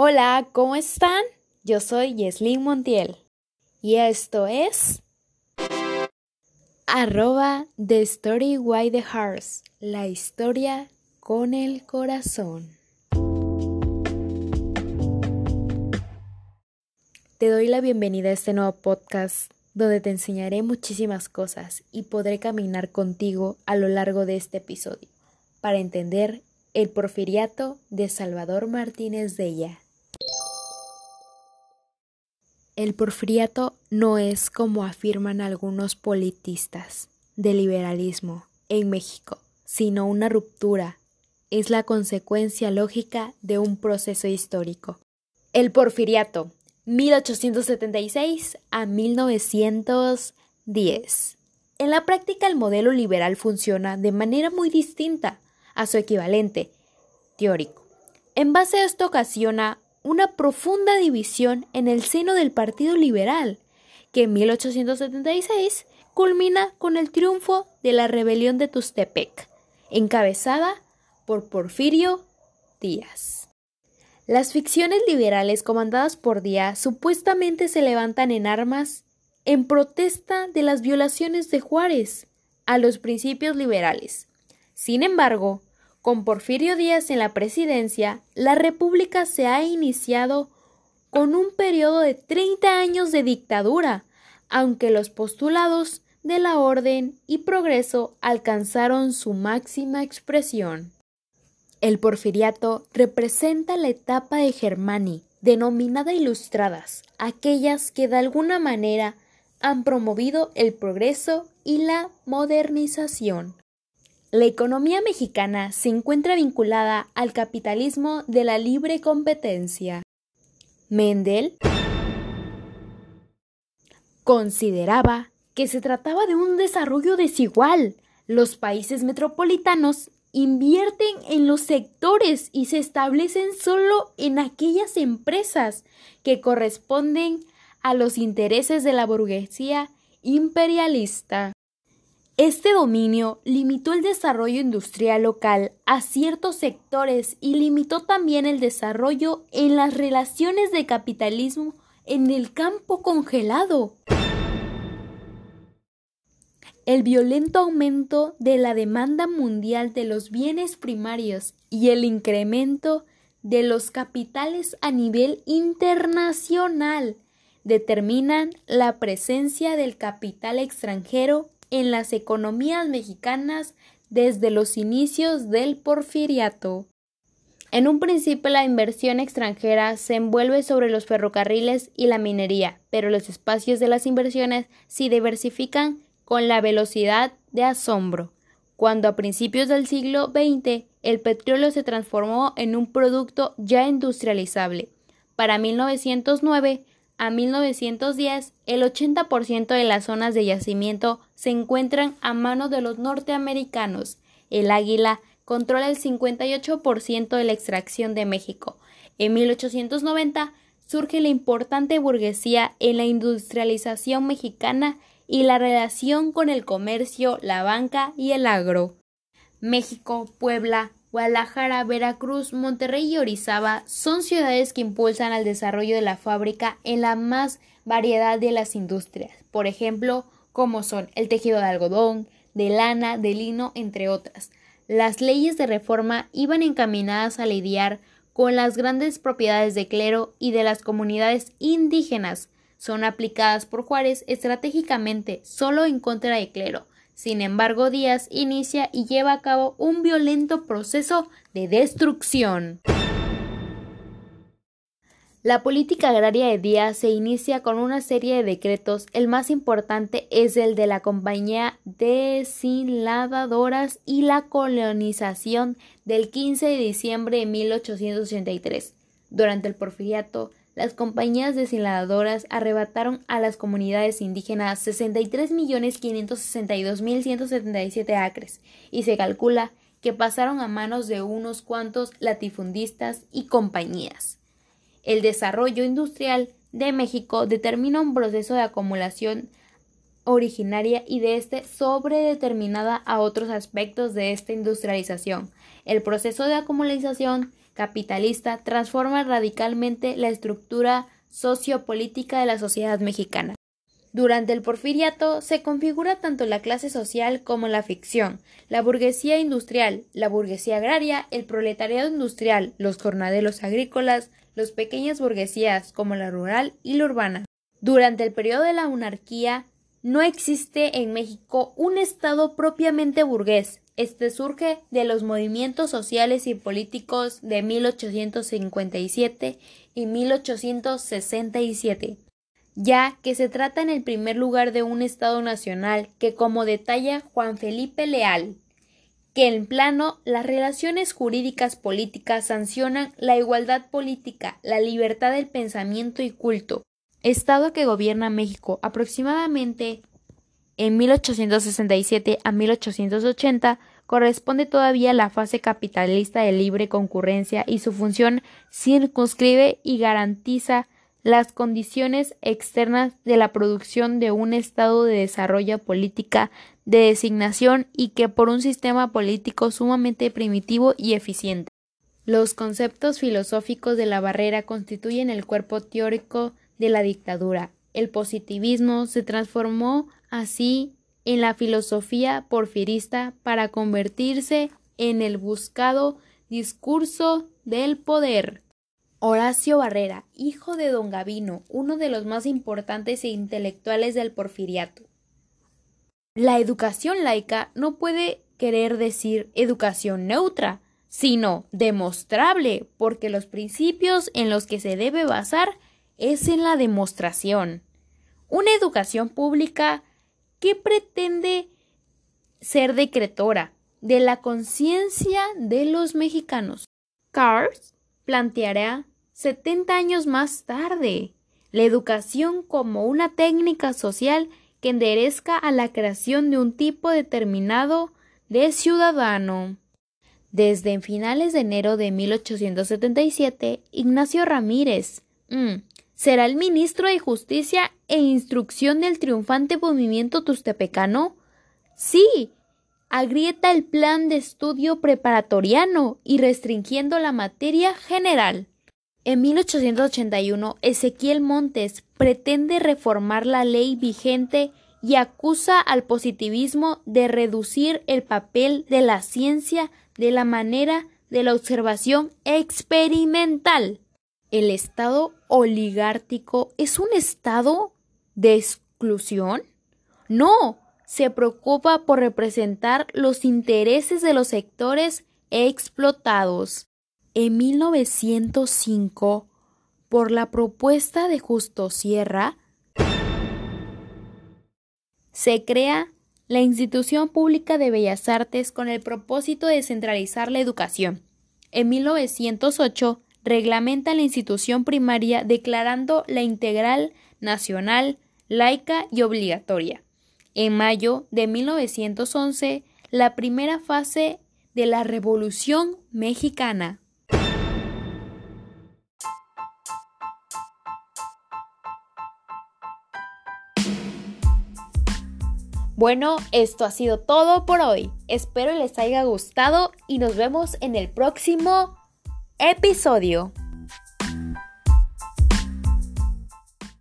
Hola, ¿cómo están? Yo soy Yeslin Montiel y esto es arroba The Story Why the Hearts, la historia con el corazón. Te doy la bienvenida a este nuevo podcast donde te enseñaré muchísimas cosas y podré caminar contigo a lo largo de este episodio para entender el porfiriato de Salvador Martínez de ella. El porfiriato no es como afirman algunos politistas de liberalismo en México, sino una ruptura. Es la consecuencia lógica de un proceso histórico. El porfiriato, 1876 a 1910. En la práctica el modelo liberal funciona de manera muy distinta a su equivalente teórico. En base a esto ocasiona una profunda división en el seno del Partido Liberal, que en 1876 culmina con el triunfo de la rebelión de Tustepec, encabezada por Porfirio Díaz. Las ficciones liberales comandadas por Díaz supuestamente se levantan en armas en protesta de las violaciones de Juárez a los principios liberales. Sin embargo, con Porfirio Díaz en la presidencia, la República se ha iniciado con un periodo de 30 años de dictadura, aunque los postulados de la orden y progreso alcanzaron su máxima expresión. El porfiriato representa la etapa de Germani, denominada ilustradas, aquellas que de alguna manera han promovido el progreso y la modernización. La economía mexicana se encuentra vinculada al capitalismo de la libre competencia. Mendel consideraba que se trataba de un desarrollo desigual. Los países metropolitanos invierten en los sectores y se establecen solo en aquellas empresas que corresponden a los intereses de la burguesía imperialista. Este dominio limitó el desarrollo industrial local a ciertos sectores y limitó también el desarrollo en las relaciones de capitalismo en el campo congelado. El violento aumento de la demanda mundial de los bienes primarios y el incremento de los capitales a nivel internacional determinan la presencia del capital extranjero en las economías mexicanas desde los inicios del porfiriato. En un principio la inversión extranjera se envuelve sobre los ferrocarriles y la minería, pero los espacios de las inversiones se diversifican con la velocidad de asombro. Cuando a principios del siglo XX el petróleo se transformó en un producto ya industrializable. Para 1909 a 1910, el 80% de las zonas de yacimiento se encuentran a mano de los norteamericanos. El águila controla el 58% de la extracción de México. En 1890 surge la importante burguesía en la industrialización mexicana y la relación con el comercio, la banca y el agro. México, Puebla, Guadalajara, Veracruz, Monterrey y Orizaba son ciudades que impulsan al desarrollo de la fábrica en la más variedad de las industrias, por ejemplo, como son el tejido de algodón, de lana, de lino, entre otras. Las leyes de reforma iban encaminadas a lidiar con las grandes propiedades de clero y de las comunidades indígenas. Son aplicadas por Juárez estratégicamente solo en contra de clero, sin embargo, Díaz inicia y lleva a cabo un violento proceso de destrucción. La política agraria de Díaz se inicia con una serie de decretos. El más importante es el de la Compañía Desinladadoras y la colonización del 15 de diciembre de 1883. Durante el porfiriato, las compañías desinladadoras arrebataron a las comunidades indígenas 63.562.177 acres y se calcula que pasaron a manos de unos cuantos latifundistas y compañías. El desarrollo industrial de México determina un proceso de acumulación originaria y de este sobredeterminada a otros aspectos de esta industrialización. El proceso de acumulación capitalista transforma radicalmente la estructura sociopolítica de la sociedad mexicana. Durante el porfiriato se configura tanto la clase social como la ficción, la burguesía industrial, la burguesía agraria, el proletariado industrial, los jornaleros agrícolas, los pequeñas burguesías como la rural y la urbana. Durante el periodo de la monarquía no existe en México un Estado propiamente burgués. Este surge de los movimientos sociales y políticos de 1857 y 1867 ya que se trata en el primer lugar de un Estado nacional que, como detalla Juan Felipe Leal, que en plano las relaciones jurídicas políticas sancionan la igualdad política, la libertad del pensamiento y culto. Estado que gobierna México aproximadamente en 1867 a 1880 corresponde todavía a la fase capitalista de libre concurrencia y su función circunscribe y garantiza las condiciones externas de la producción de un estado de desarrollo política de designación y que por un sistema político sumamente primitivo y eficiente. Los conceptos filosóficos de la barrera constituyen el cuerpo teórico de la dictadura. El positivismo se transformó así en la filosofía porfirista para convertirse en el buscado discurso del poder. Horacio Barrera, hijo de don Gavino, uno de los más importantes e intelectuales del porfiriato. La educación laica no puede querer decir educación neutra, sino demostrable, porque los principios en los que se debe basar es en la demostración. Una educación pública que pretende ser decretora de la conciencia de los mexicanos. Cars planteará 70 años más tarde la educación como una técnica social que enderezca a la creación de un tipo determinado de ciudadano. Desde finales de enero de 1877, Ignacio Ramírez mm, será el ministro de Justicia e Instrucción del triunfante movimiento tustepecano. Sí, agrieta el plan de estudio preparatoriano y restringiendo la materia general. En 1881, Ezequiel Montes pretende reformar la ley vigente y acusa al positivismo de reducir el papel de la ciencia de la manera de la observación experimental. ¿El Estado oligártico es un Estado de exclusión? No, se preocupa por representar los intereses de los sectores explotados. En 1905, por la propuesta de Justo Sierra, se crea la Institución Pública de Bellas Artes con el propósito de centralizar la educación. En 1908 reglamenta la institución primaria declarando la integral nacional, laica y obligatoria. En mayo de 1911, la primera fase de la Revolución Mexicana. Bueno, esto ha sido todo por hoy. Espero les haya gustado y nos vemos en el próximo episodio.